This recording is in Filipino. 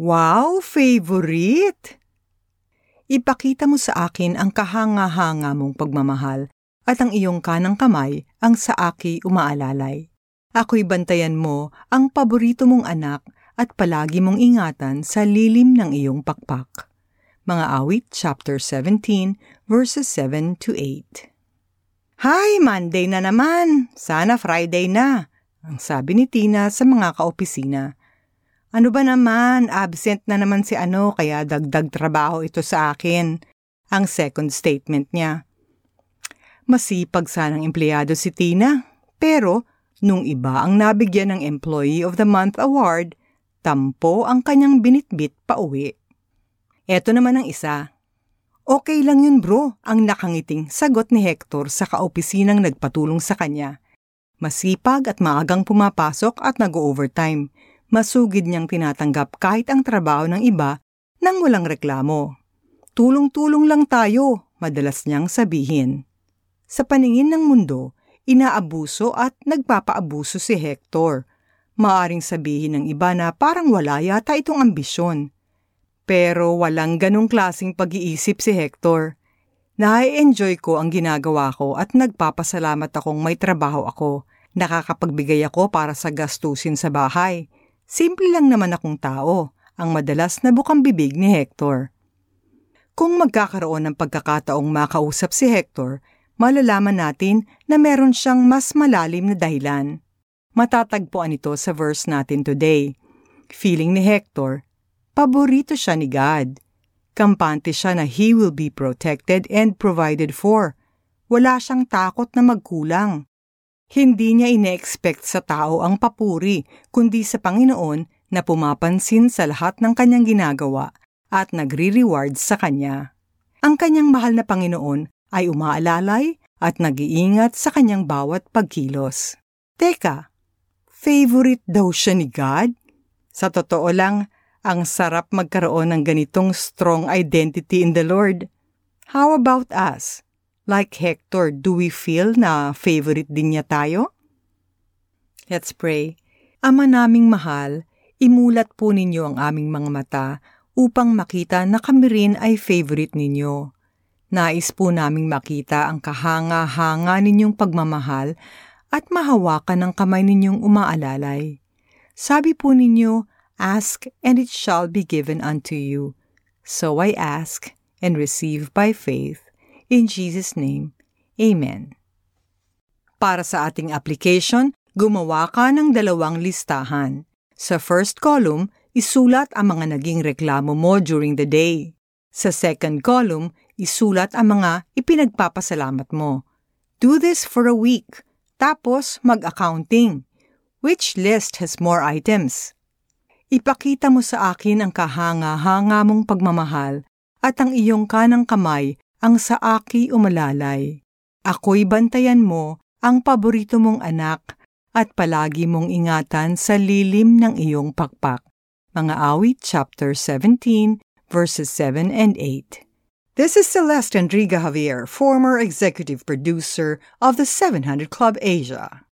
Wow, favorite! Ipakita mo sa akin ang kahanga-hanga mong pagmamahal at ang iyong kanang kamay ang sa aki umaalalay. Ako'y bantayan mo ang paborito mong anak at palagi mong ingatan sa lilim ng iyong pakpak. Mga awit chapter 17 verses 7 to 8. Hi, Monday na naman. Sana Friday na. Ang sabi ni Tina sa mga kaopisina. Ano ba naman, absent na naman si ano kaya dagdag trabaho ito sa akin. Ang second statement niya. Masipag sanang empleyado si Tina, pero nung iba ang nabigyan ng Employee of the Month Award, tampo ang kanyang binitbit pa uwi. Eto naman ang isa. Okay lang yun bro, ang nakangiting sagot ni Hector sa kaopisinang nagpatulong sa kanya. Masipag at maagang pumapasok at nag-overtime. Masugid niyang tinatanggap kahit ang trabaho ng iba nang walang reklamo. Tulong-tulong lang tayo, madalas niyang sabihin. Sa paningin ng mundo, inaabuso at nagpapaabuso si Hector. Maaring sabihin ng iba na parang wala yata itong ambisyon. Pero walang ganong klasing pag-iisip si Hector. Nai-enjoy ko ang ginagawa ko at nagpapasalamat akong may trabaho ako. Nakakapagbigay ako para sa gastusin sa bahay. Simple lang naman akong tao, ang madalas na bukang bibig ni Hector. Kung magkakaroon ng pagkakataong makausap si Hector, malalaman natin na meron siyang mas malalim na dahilan. Matatagpuan ito sa verse natin today. Feeling ni Hector, paborito siya ni God. Kampante siya na he will be protected and provided for. Wala siyang takot na magkulang. Hindi niya ine-expect sa tao ang papuri, kundi sa Panginoon na pumapansin sa lahat ng kanyang ginagawa at nagre-reward sa kanya. Ang kanyang mahal na Panginoon ay umaalalay at nag-iingat sa kanyang bawat pagkilos. Teka, favorite daw siya ni God? Sa totoo lang, ang sarap magkaroon ng ganitong strong identity in the Lord. How about us? Like Hector, do we feel na favorite din niya tayo? Let's pray. Ama naming mahal, imulat po ninyo ang aming mga mata upang makita na kami rin ay favorite ninyo. Nais po naming makita ang kahanga-hanga ninyong pagmamahal at mahawakan ng kamay ninyong umaalalay. Sabi po ninyo, Ask, and it shall be given unto you. So I ask and receive by faith. In Jesus' name, Amen. Para sa ating application, gumawa ka ng dalawang listahan. Sa first column, isulat ang mga naging reklamo mo during the day. Sa second column, isulat ang mga ipinagpapasalamat mo. Do this for a week. Tapos, mag-accounting. Which list has more items? Ipakita mo sa akin ang kahanga-hanga mong pagmamahal at ang iyong kanang kamay ang sa aki umalalay. Ako'y bantayan mo ang paborito mong anak at palagi mong ingatan sa lilim ng iyong pakpak. Mga awit chapter 17 verses 7 and 8. This is Celeste Enriga Javier, former executive producer of the 700 Club Asia.